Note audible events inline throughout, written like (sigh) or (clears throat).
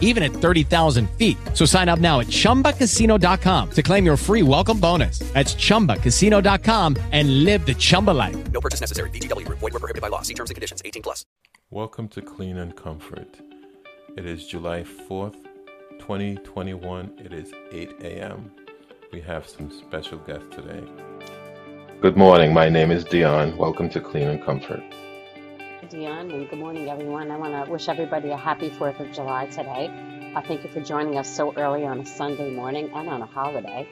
even at 30,000 feet. So sign up now at chumbacasino.com to claim your free welcome bonus. That's chumbacasino.com and live the Chumba life. No purchase necessary. VGW Group. Void were prohibited by law. See terms and conditions. 18 plus. Welcome to Clean and Comfort. It is July 4th, 2021. It is 8 a.m. We have some special guests today. Good morning. My name is Dion. Welcome to Clean and Comfort. Dion, and good morning, everyone. I want to wish everybody a happy 4th of July today. Uh, thank you for joining us so early on a Sunday morning and on a holiday.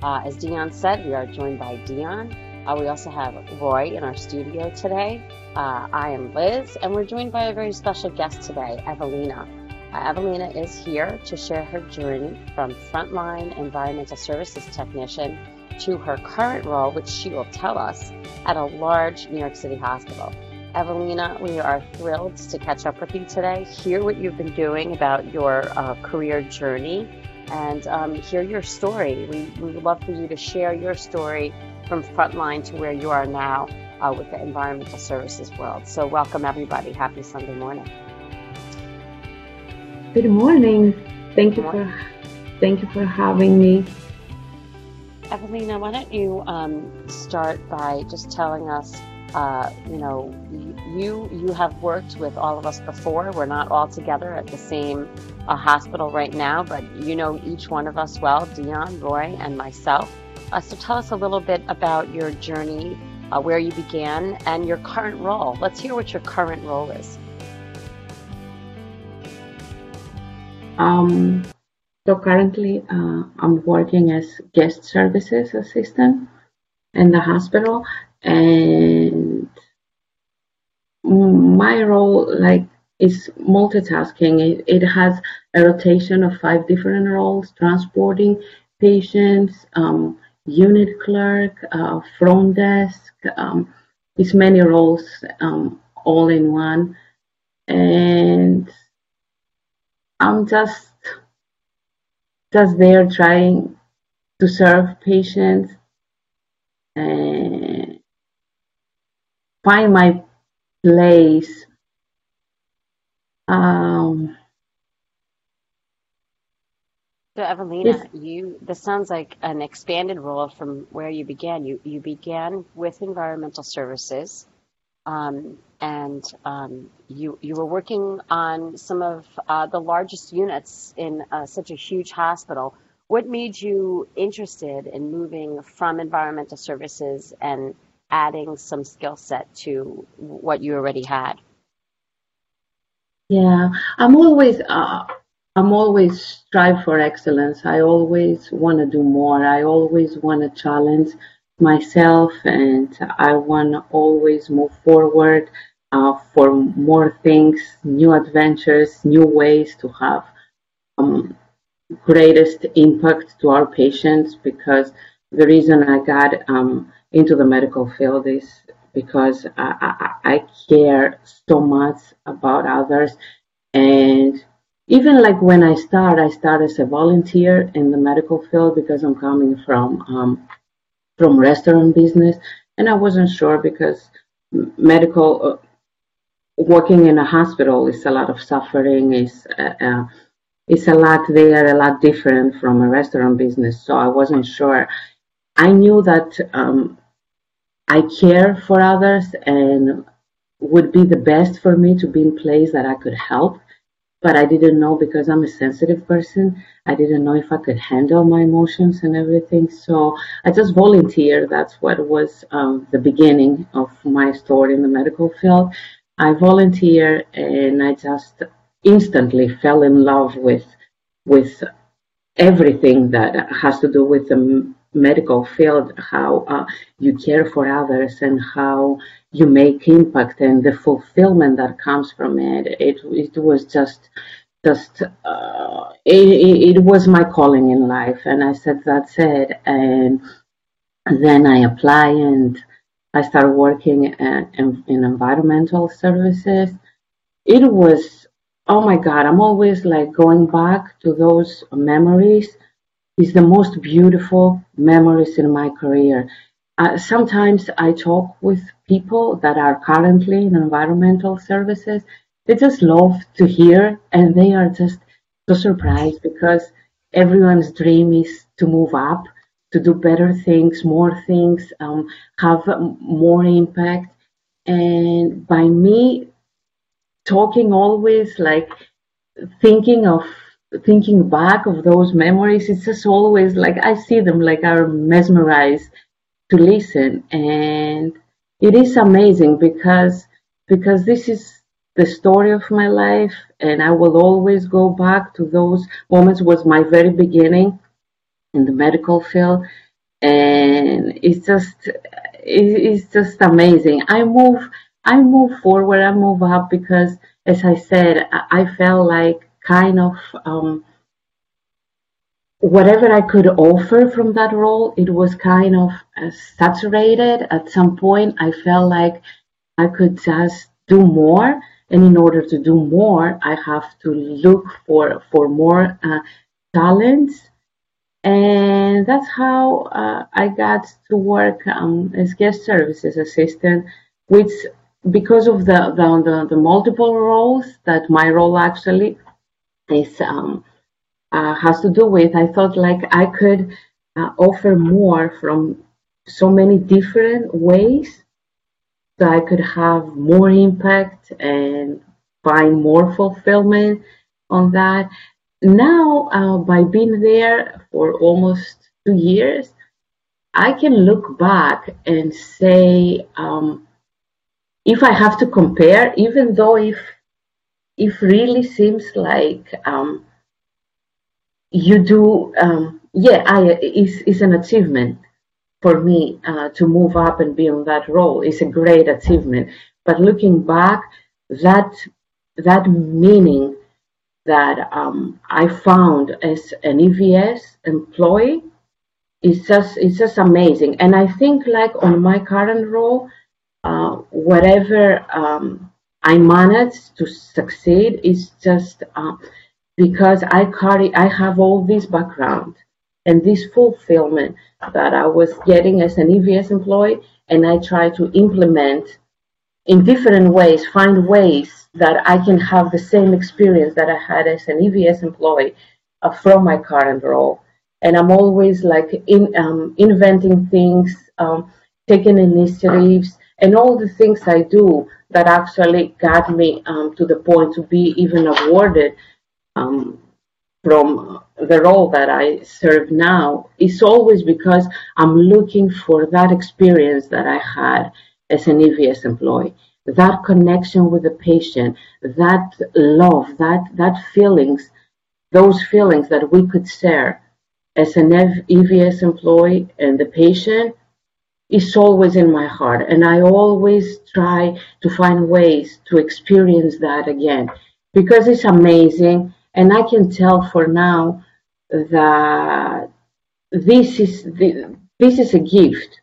Uh, as Dion said, we are joined by Dion. Uh, we also have Roy in our studio today. Uh, I am Liz, and we're joined by a very special guest today, Evelina. Uh, Evelina is here to share her journey from frontline environmental services technician to her current role, which she will tell us, at a large New York City hospital. Evelina, we are thrilled to catch up with you today, hear what you've been doing about your uh, career journey, and um, hear your story. We, we would love for you to share your story from frontline to where you are now uh, with the environmental services world. So, welcome everybody. Happy Sunday morning. Good morning. Thank you for thank you for having me. Evelina, why don't you um, start by just telling us, uh, you know, you you have worked with all of us before. We're not all together at the same uh, hospital right now, but you know each one of us well, Dion, Roy, and myself. Uh, so tell us a little bit about your journey, uh, where you began, and your current role. Let's hear what your current role is. Um, so currently, uh, I'm working as guest services assistant in the hospital, and my role, like, is multitasking. It, it has a rotation of five different roles: transporting patients, um, unit clerk, uh, front desk. Um, it's many roles um, all in one, and I'm just just there trying to serve patients and find my place. Um, so Evelina, you this sounds like an expanded role from where you began. You you began with environmental services, um, and um, you you were working on some of uh, the largest units in uh, such a huge hospital. What made you interested in moving from environmental services and adding some skill set to what you already had? Yeah, I'm always uh, I'm always strive for excellence. I always want to do more. I always want to challenge myself and I want to always move forward uh, for more things, new adventures, new ways to have um, greatest impact to our patients because the reason I got um, into the medical field is because I, I, I care so much about others and even like when I start, I start as a volunteer in the medical field because I'm coming from um, from restaurant business, and I wasn't sure because medical uh, working in a hospital is a lot of suffering. is uh, uh, it's a lot there, a lot different from a restaurant business. So I wasn't sure. I knew that um, I care for others and would be the best for me to be in place that I could help but I didn't know because I'm a sensitive person. I didn't know if I could handle my emotions and everything. So I just volunteered. That's what was um, the beginning of my story in the medical field. I volunteered and I just instantly fell in love with with everything that has to do with the medical field, how uh, you care for others and how you make impact and the fulfillment that comes from it. It, it was just, just, uh, it, it was my calling in life. And I said, that's it. And then I apply and I started working in, in, in environmental services. It was, oh my God, I'm always like going back to those memories. It's the most beautiful memories in my career. Uh, sometimes I talk with people that are currently in environmental services. They just love to hear and they are just so surprised because everyone's dream is to move up to do better things, more things, um, have more impact. And by me talking always like thinking of thinking back of those memories, it's just always like I see them like I'm mesmerized to listen. And it is amazing because because this is the story of my life and I will always go back to those moments was my very beginning in the medical field and it's just it's just amazing i move i move forward i move up because as i said i felt like kind of um, whatever i could offer from that role it was kind of uh, saturated. At some point i felt like i could just do more and in order to do more i have to look for for more uh, talents. And that's how uh, I got to work um, as guest services assistant, which because of the, the, the, the multiple roles that my role actually is um, uh, has to do with, I thought like I could uh, offer more from so many different ways so I could have more impact and find more fulfillment on that. Now uh, by being there for almost two years i can look back and say um, if i have to compare even though if if really seems like um, you do um, yeah i is is an achievement for me uh, to move up and be on that role it's a great achievement but looking back that that meaning that um, I found as an EVS employee is just it's just amazing. And I think like on my current role, uh, whatever um, I managed to succeed is just uh, because I carry I have all this background and this fulfillment that I was getting as an EVS employee, and I try to implement in different ways, find ways that I can have the same experience that I had as an EVS employee uh, from my current role. And I'm always like in, um, inventing things, um, taking initiatives, and all the things I do that actually got me um, to the point to be even awarded um, from the role that I serve now. Is always because I'm looking for that experience that I had as an EVS employee. That connection with the patient, that love, that that feelings, those feelings that we could share as an EVS employee and the patient is always in my heart. And I always try to find ways to experience that again because it's amazing. And I can tell for now that this is the, this is a gift.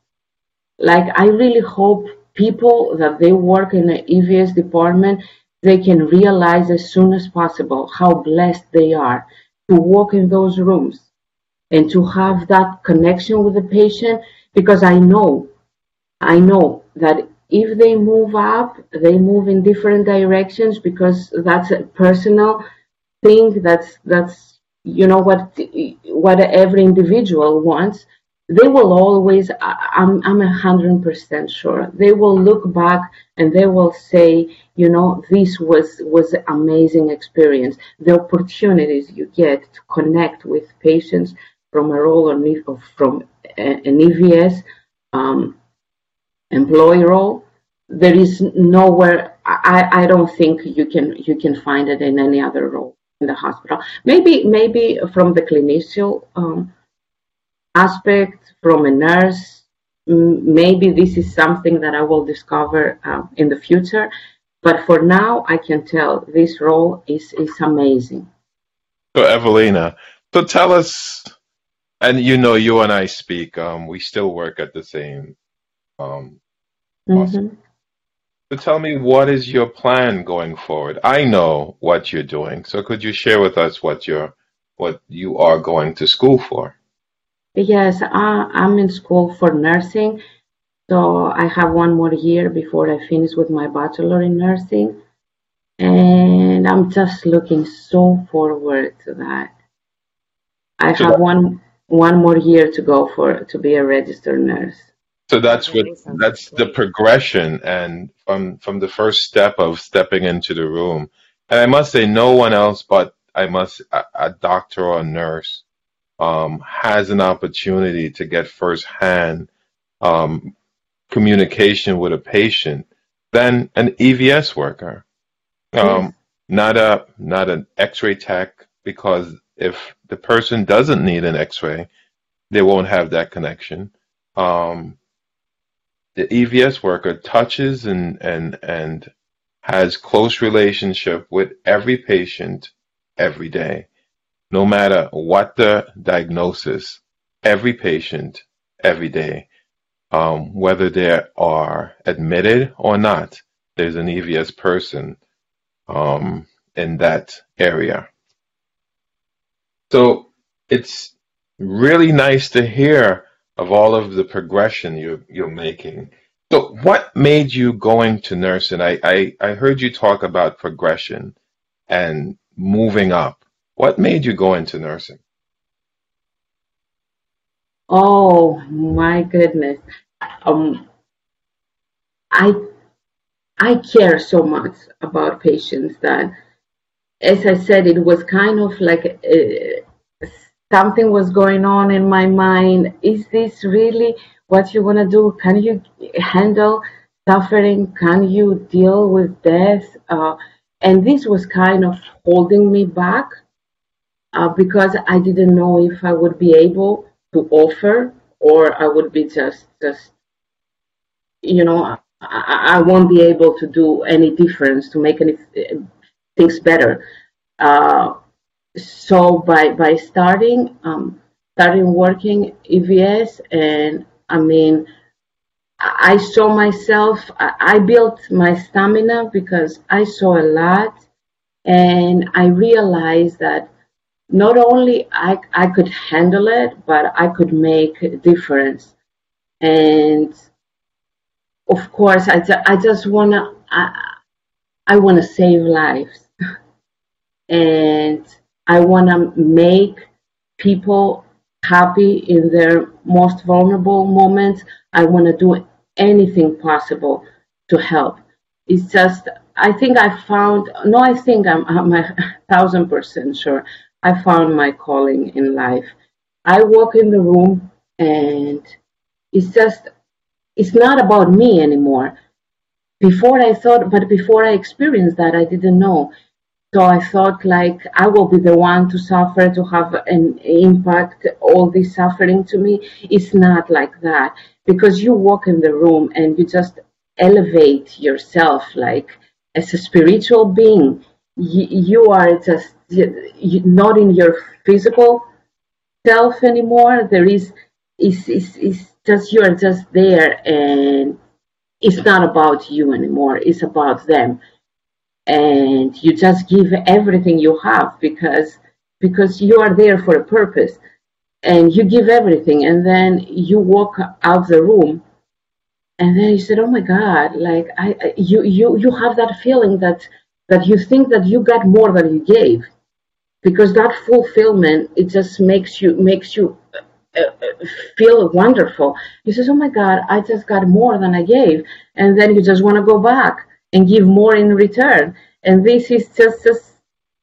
Like I really hope people that they work in the EVS department, they can realize as soon as possible how blessed they are to walk in those rooms and to have that connection with the patient because I know, I know that if they move up, they move in different directions because that's a personal thing. That's, that's, you know, what, what every individual wants they will always i'm i'm a hundred percent sure they will look back and they will say you know this was was amazing experience the opportunities you get to connect with patients from a role or from an evs um, employee role there is nowhere I, I don't think you can you can find it in any other role in the hospital maybe maybe from the clinician um, aspect from a nurse. Maybe this is something that I will discover uh, in the future. But for now, I can tell this role is, is amazing. So, Evelina, so tell us, and you know, you and I speak, um, we still work at the same um, Awesome. hmm So tell me, what is your plan going forward? I know what you're doing, so could you share with us what you're, what you are going to school for? Yes, I, I'm in school for nursing, so I have one more year before I finish with my bachelor in nursing, and I'm just looking so forward to that. I So have one one more year to go for to be a registered nurse. So that's what that's the progression and from from the first step of stepping into the room. And I must say no one else but I must a, a doctor or a nurse um has an opportunity to get firsthand um communication with a patient than an EVS worker. Yes. Um not a not an x-ray tech because if the person doesn't need an x-ray, they won't have that connection. Um the EVS worker touches and and and has close relationship with every patient every day, no matter what the diagnosis. Every patient every day, um, whether they are admitted or not, there's an EVS person um, in that area. So it's really nice to hear of all of the progression you, you're making. So what made you going to nursing? I, I, I heard you talk about progression and moving up. What made you go into nursing? Oh my goodness. Um, I I care so much about patients that, as I said, it was kind of like something was going on in my mind. Is this really what you want to do? Can you handle suffering? Can you deal with death? Uh, and this was kind of holding me back uh, because I didn't know if I would be able to offer or I would be just just you know I, I won't be able to do any difference to make any uh, things better. Uh, so by by starting um, starting working EVS and I mean I saw myself I, I built my stamina because I saw a lot and I realized that not only I, I could handle it, but I could make a difference. And of course, I, I just wanna I, I wanna save lives, (laughs) and I wanna make people happy in their most vulnerable moments. I wanna do anything possible to help. It's just I think I found no, I think I'm I'm a thousand percent sure I found my calling in life. I walk in the room and it's just it's not about me anymore. Before I thought, but before I experienced that, I didn't know. So I thought like I will be the one to suffer, to have an impact, all this suffering to me. It's not like that because you walk in the room and you just elevate yourself like as a spiritual being. You, you are just not in your physical self anymore. There is, is, is, is just you are just there, and it's not about you anymore. It's about them, and you just give everything you have because because you are there for a purpose, and you give everything, and then you walk out the room, and then you said, "Oh my God!" Like I, I you you you have that feeling that that you think that you got more than you gave. Because that fulfillment it just makes you makes you uh, uh, feel wonderful. You says oh my god i just got more than i gave. And then you just want to go back and give more in return. And this is just, just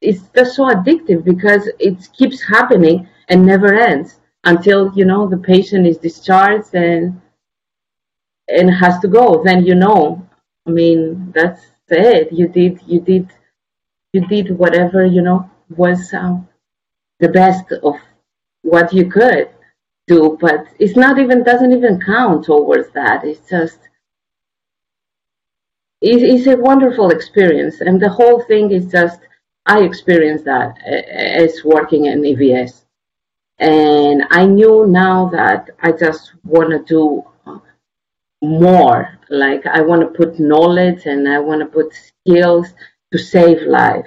it's just so addictive because it keeps happening and never ends until you know the patient is discharged and and has to go. Then you know. I mean that's it. You did you did you did whatever you know was um, the best of what you could do. But it's not even doesn't even count towards that. It's just it, it's a wonderful experience and the whole thing is just i experienced that uh, as working in evs and i knew now that i just want to do more. Like I want to put knowledge and I want to put skills to save life.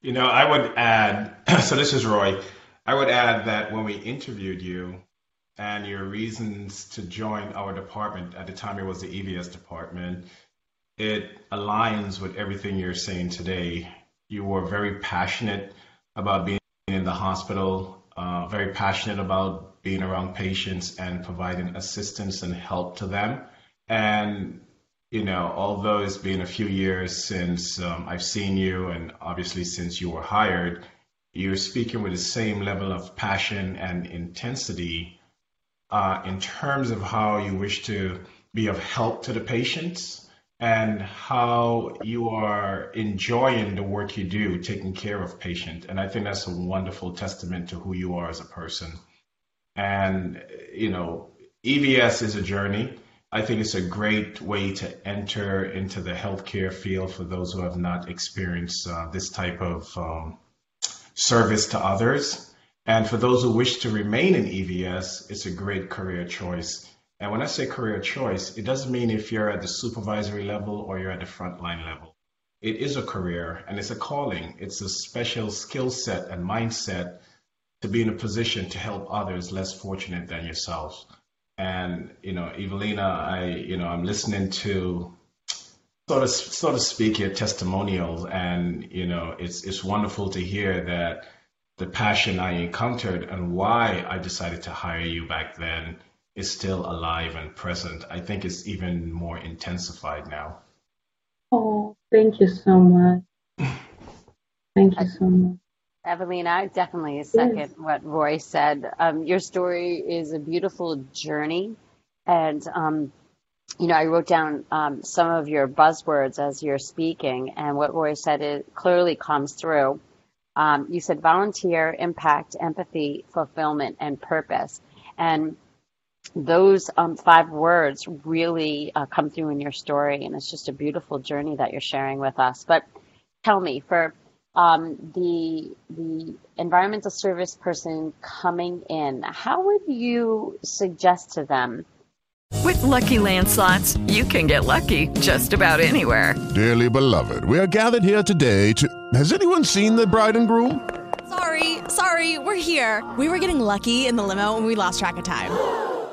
You know, I would add, (clears throat) so this is Roy. I would add that when we interviewed you and your reasons to join our department, at the time it was the EVS department, it aligns with everything you're saying today. You were very passionate about being in the hospital, uh, very passionate about being around patients and providing assistance and help to them. And you know, although it's been a few years since um, I've seen you, and obviously since you were hired, you're speaking with the same level of passion and intensity uh, in terms of how you wish to be of help to the patients and how you are enjoying the work you do, taking care of patients. And I think that's a wonderful testament to who you are as a person. And, you know, EVS is a journey I think it's a great way to enter into the healthcare field for those who have not experienced uh, this type of um, service to others. And for those who wish to remain in EVS, it's a great career choice. And when I say career choice, it doesn't mean if you're at the supervisory level or you're at the frontline level. It is a career and it's a calling. It's a special skill set and mindset to be in a position to help others less fortunate than yourself. And you know, Evelina, I you know, I'm listening to sort of sort of speak your testimonials, and you know, it's it's wonderful to hear that the passion I encountered and why I decided to hire you back then is still alive and present. I think it's even more intensified now. Oh, thank you so much. Thank you so much. Evelina, I definitely second yes. what Roy said. Um, your story is a beautiful journey. And, um, you know, I wrote down um, some of your buzzwords as you're speaking, and what Roy said it clearly comes through. Um, you said volunteer, impact, empathy, fulfillment, and purpose. And those um, five words really uh, come through in your story, and it's just a beautiful journey that you're sharing with us. But tell me, for um, the the environmental service person coming in, how would you suggest to them? With Lucky Land slots, you can get lucky just about anywhere. Dearly beloved, we are gathered here today to. Has anyone seen the bride and groom? Sorry, sorry, we're here. We were getting lucky in the limo, and we lost track of time.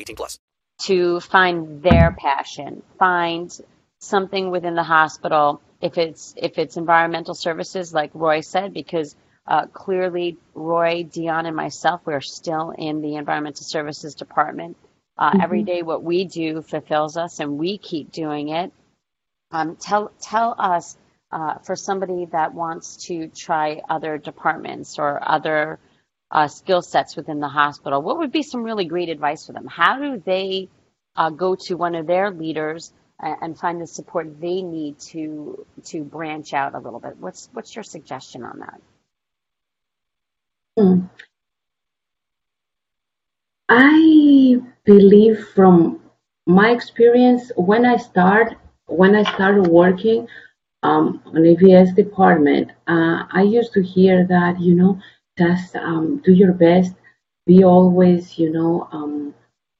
18 plus. To find their passion, find something within the hospital. If it's if it's environmental services, like Roy said, because uh, clearly Roy, Dion, and myself, we're still in the environmental services department. Uh, mm-hmm. Every day, what we do fulfills us, and we keep doing it. Um, tell tell us uh, for somebody that wants to try other departments or other uh, skill sets within the hospital. What would be some really great advice for them? How do they uh, go to one of their leaders and, and find the support they need to to branch out a little bit? What's what's your suggestion on that? Hmm. I believe from my experience when I start when I started working um, on EVS department, uh, I used to hear that, you know, just um, do your best, be always, you know, um,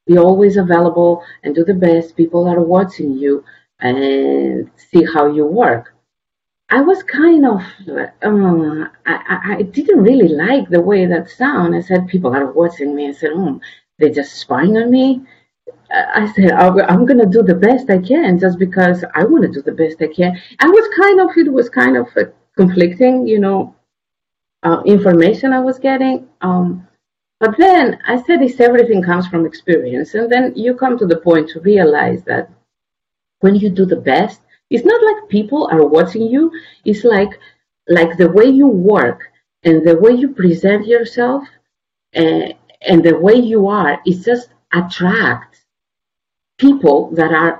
be always available and do the best. People are watching you and see how you work. I was kind of, um, I, I didn't really like the way that sound. I said, people are watching me. I said, oh, they're just spying on me. I said, I'm going to do the best I can just because I want to do the best I can. I was kind of, it was kind of conflicting, you know, uh, information I was getting. Um, But then I said, this everything comes from experience. And then you come to the point to realize that when you do the best, it's not like people are watching you. It's like, like the way you work and the way you present yourself uh, and the way you are, it just attracts people that are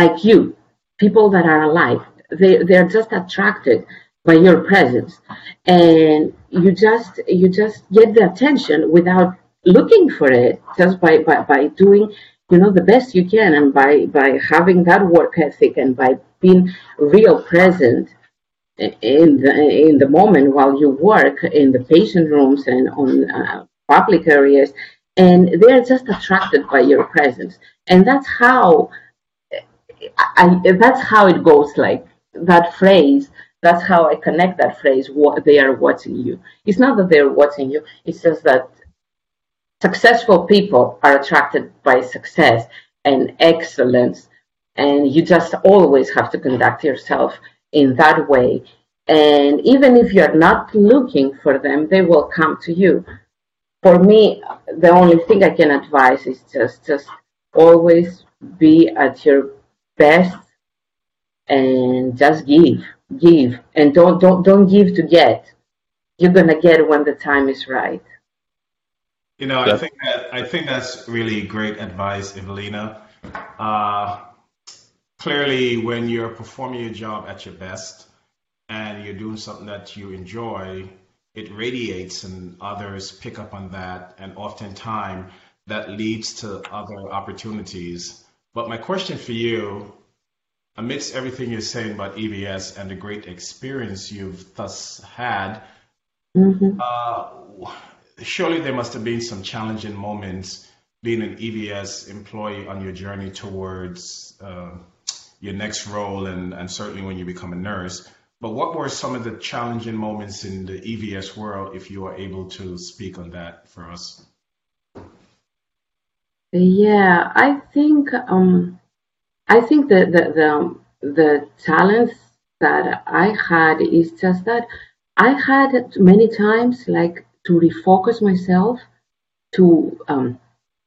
like you, people that are alive. They, they're just attracted by your presence. And you just you just get the attention without looking for it just by, by, by doing you know the best you can and by by having that work ethic and by being real present in the in the moment while you work in the patient rooms and on uh, public areas. And they're just attracted by your presence. And that's how I, that's how it goes like that phrase that's how I connect that phrase. What they are watching you. It's not that they're watching you. It's just that successful people are attracted by success and excellence, and you just always have to conduct yourself in that way. And even if you're not looking for them, they will come to you. For me, the only thing I can advise is just just always be at your best and just give give. And don't don't don't give to get. You're gonna get when the time is right. You know i think that i think that's really great advice evelina. Uh, clearly when you're performing your job at your best and you're doing something that you enjoy it radiates and others pick up on that. And oftentimes that leads to other opportunities. But my question for you amidst everything you're saying about EVS and the great experience you've thus had, mm-hmm. uh, surely there must have been some challenging moments being an EVS employee on your journey towards uh, your next role and, and certainly when you become a nurse. But what were some of the challenging moments in the EVS world, if you are able to speak on that for us? Yeah, I think um, I think that the, the, the challenge that I had is just that I had many times like to refocus myself to um,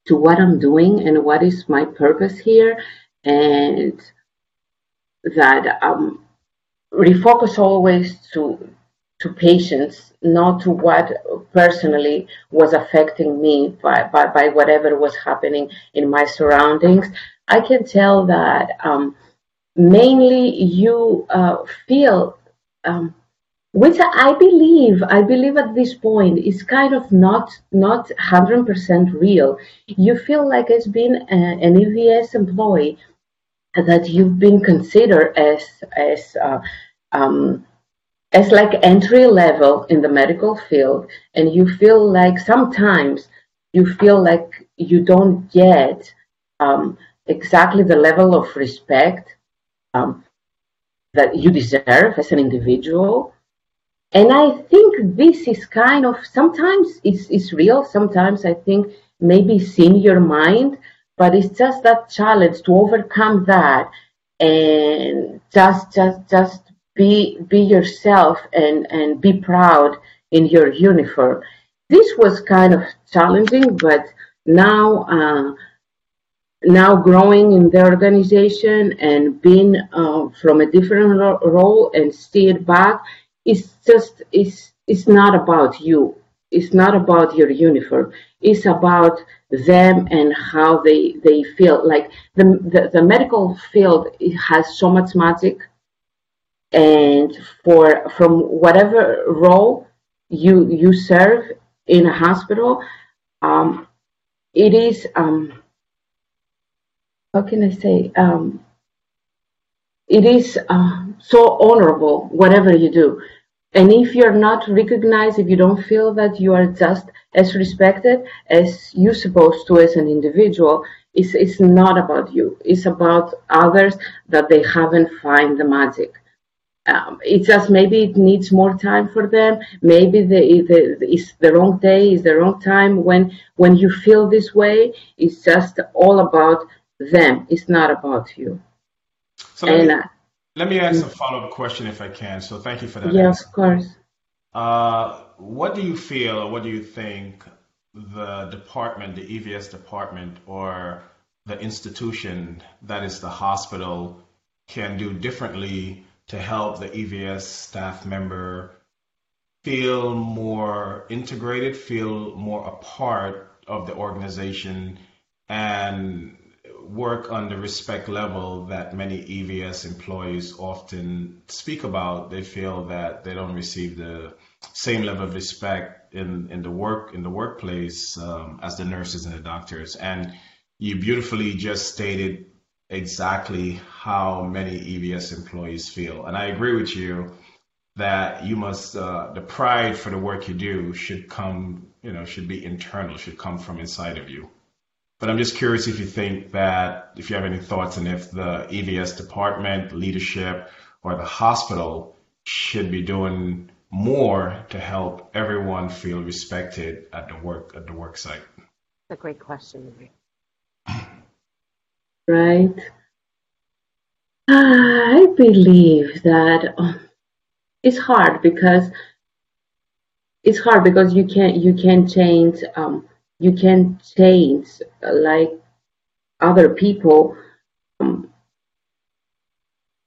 to what I'm doing and what is my purpose here, and that um, refocus always to to patients, not to what personally was affecting me by, by, by whatever was happening in my surroundings. I can tell that um, mainly you uh, feel, um, which I believe, I believe at this point is kind of not not hundred percent real. You feel like as being an EVS employee that you've been considered as as uh, um, as like entry level in the medical field, and you feel like sometimes you feel like you don't get um, exactly the level of respect um, that you deserve as an individual. And I think this is kind of sometimes it's, it's real, sometimes I think maybe it's in your mind, but it's just that challenge to overcome that and just just just be be yourself and and be proud in your uniform. This was kind of challenging, but now uh, now growing in the organization and being uh, from a different ro- role and steered back it's just it's it's not about you. It's not about your uniform. It's about them and how they they feel. Like the the, the medical field has so much magic and for from whatever role you you serve in a hospital um, it is um, how can I say, um, it is uh, so honorable, whatever you do. And if you're not recognized, if you don't feel that you are just as respected as you're supposed to as an individual, it's, it's not about you. It's about others that they haven't find the magic. Um, it's just maybe it needs more time for them. Maybe the, the, it's the wrong day, it's the wrong time when when you feel this way. It's just all about them. It's not about you. So let, and, me, let me ask a follow up question if I can. So thank you for that. Yes, answer. of course. Uh, what do you feel or what do you think the department, the EVS department, or the institution that is the hospital can do differently to help the EVS staff member feel more integrated, feel more a part of the organization, and work on the respect level that many EVS employees often speak about. They feel that they don't receive the same level of respect in, in the work in the workplace um, as the nurses and the doctors. And you beautifully just stated exactly how many EVS employees feel. And I agree with you that you must uh, the pride for the work you do should come you know should be internal should come from inside of you. But i'm just curious if you think that if you have any thoughts on if the evs department leadership or the hospital should be doing more to help everyone feel respected at the work at the work site. A great question right? I believe that it's hard because it's hard because you can't you can't change um, you can change uh, like other people um,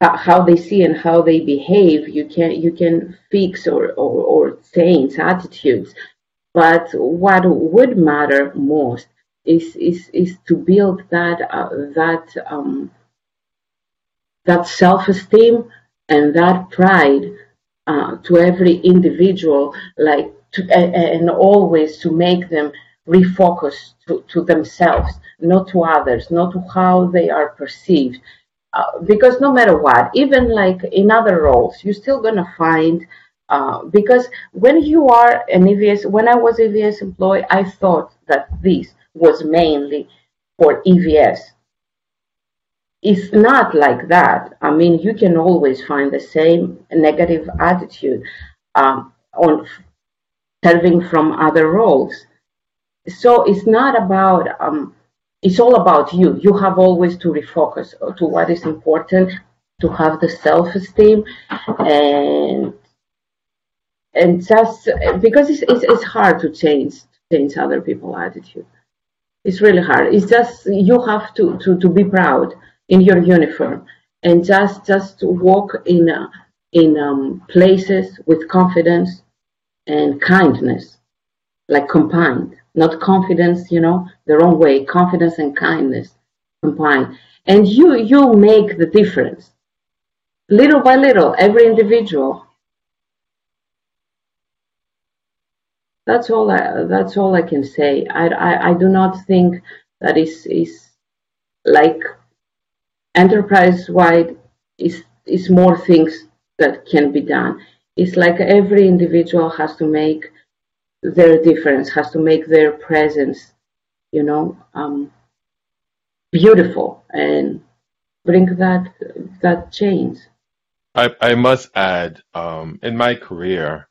how they see and how they behave. You can you can fix or, or, or change attitudes. But what would matter most is is is to build that uh, that um, that self-esteem and that pride uh, to every individual, like to, and, and always to make them refocus to, to themselves, not to others, not to how they are perceived. Uh, because no matter what, even like in other roles, you're still gonna find. Uh, because when you are an EVS, when I was EVS employee, I thought that this was mainly for EVS it's not like that. I mean, you can always find the same negative attitude um, on serving from other roles. So it's not about, um, it's all about you. You have always to refocus to what is important, to have the self esteem and and just because it's, it's, it's hard to change change other people's attitude. It's really hard. It's just you have to, to, to be proud in your uniform and just just walk in uh, in um, places with confidence and kindness, like combined, not confidence, you know, the wrong way, confidence and kindness combined, and you you make the difference, little by little, every individual. That's all. I, that's all I can say. I, I, I do not think that is is like enterprise wide is is more things that can be done. It's like every individual has to make their difference, has to make their presence, you know, um, beautiful and bring that that change. I, I must add, um, in my career,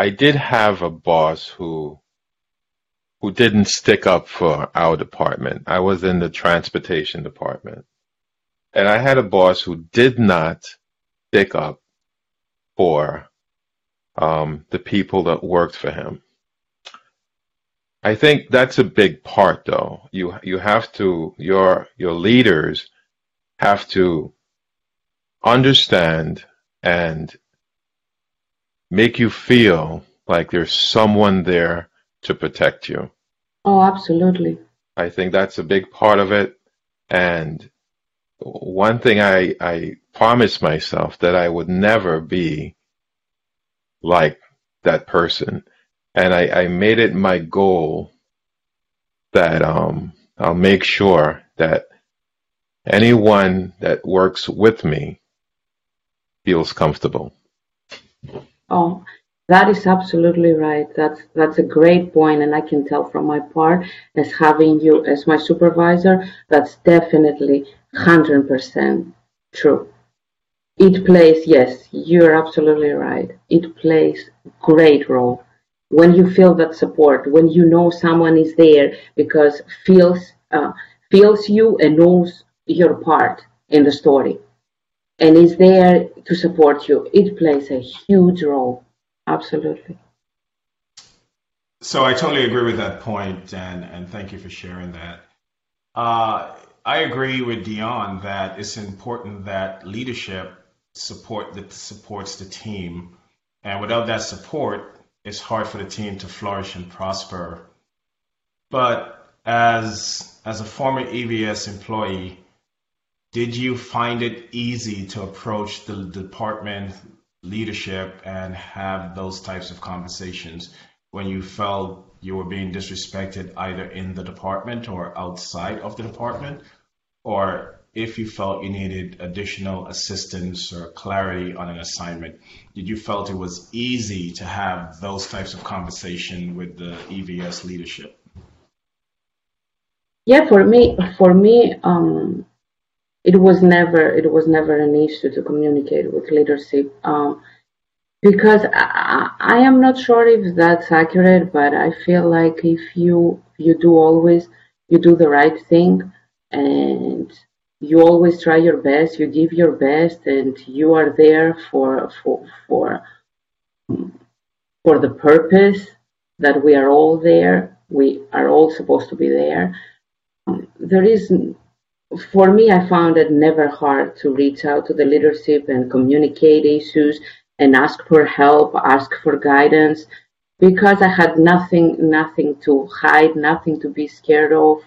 I did have a boss who who didn't stick up for our department. I was in the transportation department. And I had a boss who did not stick up for um, the people that worked for him. I think that's a big part, though. You you have to your your leaders have to understand and make you feel like there's someone there to protect you. Oh, absolutely. I think that's a big part of it, and one thing I, I promised myself that I would never be like that person. And I, I made it my goal that um, I'll make sure that anyone that works with me feels comfortable. Oh, that is absolutely right. That's that's a great point, and I can tell from my part as having you as my supervisor, that's definitely 100% true. It plays, yes, you're absolutely right. It plays great role. When you feel that support, when you know someone is there because feels uh, feels you and knows your part in the story and is there to support you, it plays a huge role. Absolutely. So I totally agree with that point, and, and thank you for sharing that. Uh, I agree with Dion that it's important that leadership support that supports the team, and without that support, it's hard for the team to flourish and prosper. But as as a former EVS employee, did you find it easy to approach the department leadership and have those types of conversations when you felt you were being disrespected either in the department or outside of the department? Or if you felt you needed additional assistance or clarity on an assignment, did you felt it was easy to have those types of conversation with the EVS leadership? Yeah, for me, for me, um, it was never it was never an issue to communicate with leadership um, because I, I am not sure if that's accurate, but I feel like if you you do always you do the right thing and you always try your best, you give your best, and you are there for for for for the purpose that we are all there. We are all supposed to be there. There is for me, I found it never hard to reach out to the leadership and communicate issues and ask for help, ask for guidance, because I had nothing, nothing to hide, nothing to be scared of,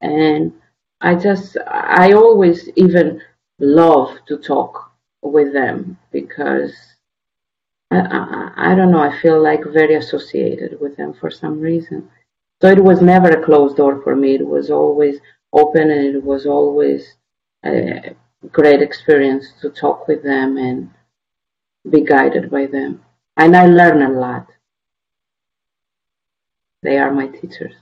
and I just, I always even love to talk with them because I, I, I don't know, I feel like very associated with them for some reason. So it was never a closed door for me. It was always open and it was always a great experience to talk with them and be guided by them. And I learn a lot. They are my teachers.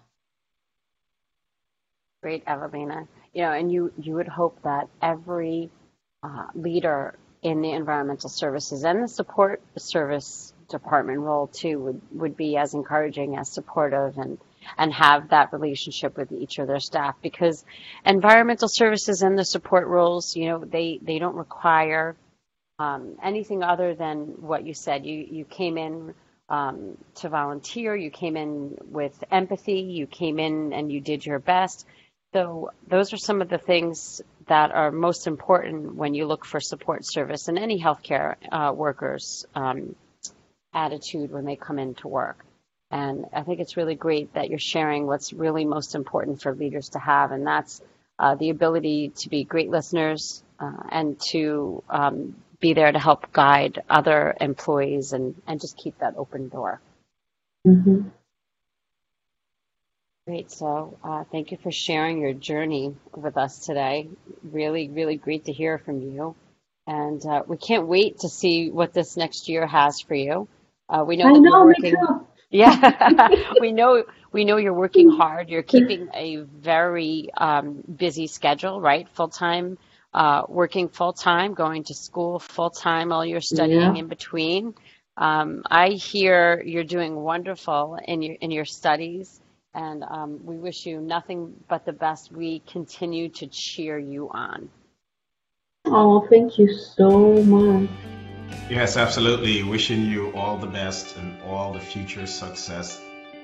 Great, Evelina. You know, and you, you would hope that every uh, leader in the environmental services and the support service department role too would, would be as encouraging as supportive and and have that relationship with each of their staff because environmental services and the support roles, you know, they, they don't require um, anything other than what you said. You, you came in um, to volunteer, you came in with empathy, you came in and you did your best. So those are some of the things that are most important when you look for support service and any healthcare uh, workers' um, attitude when they come into work. And I think it's really great that you're sharing what's really most important for leaders to have, and that's uh, the ability to be great listeners uh, and to um, be there to help guide other employees and, and just keep that open door. Mm-hmm. Great. So, uh, thank you for sharing your journey with us today. Really, really great to hear from you. And uh, we can't wait to see what this next year has for you. Uh, we know I that know, you're working. Yeah, (laughs) (laughs) we know we know you're working hard. You're keeping a very um, busy schedule, right? Full time, uh, working full time, going to school full time, all your studying Yeah. in between. Um, I hear you're doing wonderful in your in your studies, and um, we wish you nothing but the best. We continue to cheer you on. Oh, thank you so much. Yes, absolutely. Wishing you all the best and all the future success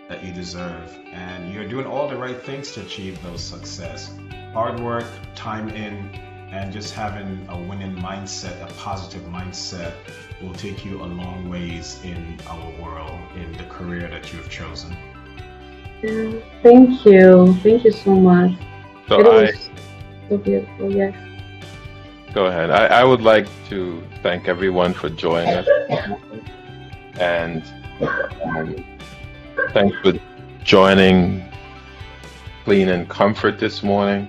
that you deserve. And you're doing all the right things to achieve those success. Hard work, time in, and just having a winning mindset, a positive mindset will take you a long ways in our world, in the career that you have chosen. Yeah, Thank you. Thank you so much. So it I was so beautiful, yes. Go ahead. I, I would like to thank everyone for joining us, and um, thanks for joining Clean and Comfort this morning.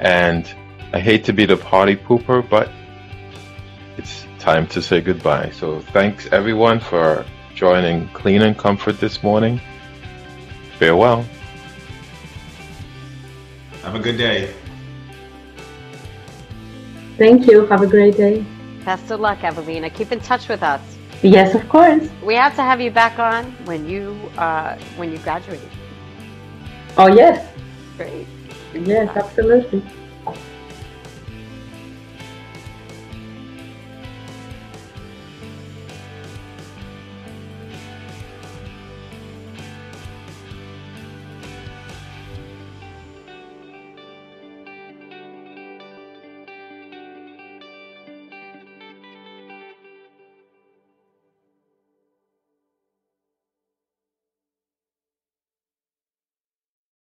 And I hate to be the party pooper, but it's time to say goodbye. So thanks everyone for joining Clean and Comfort this morning. Farewell. Have a good day. Thank you. Have a great day. Best of luck, Evelina. Keep in touch with us. Yes, of course. We have to have you back on when you uh, when you graduate. Oh, yes. Great. Yes, absolutely.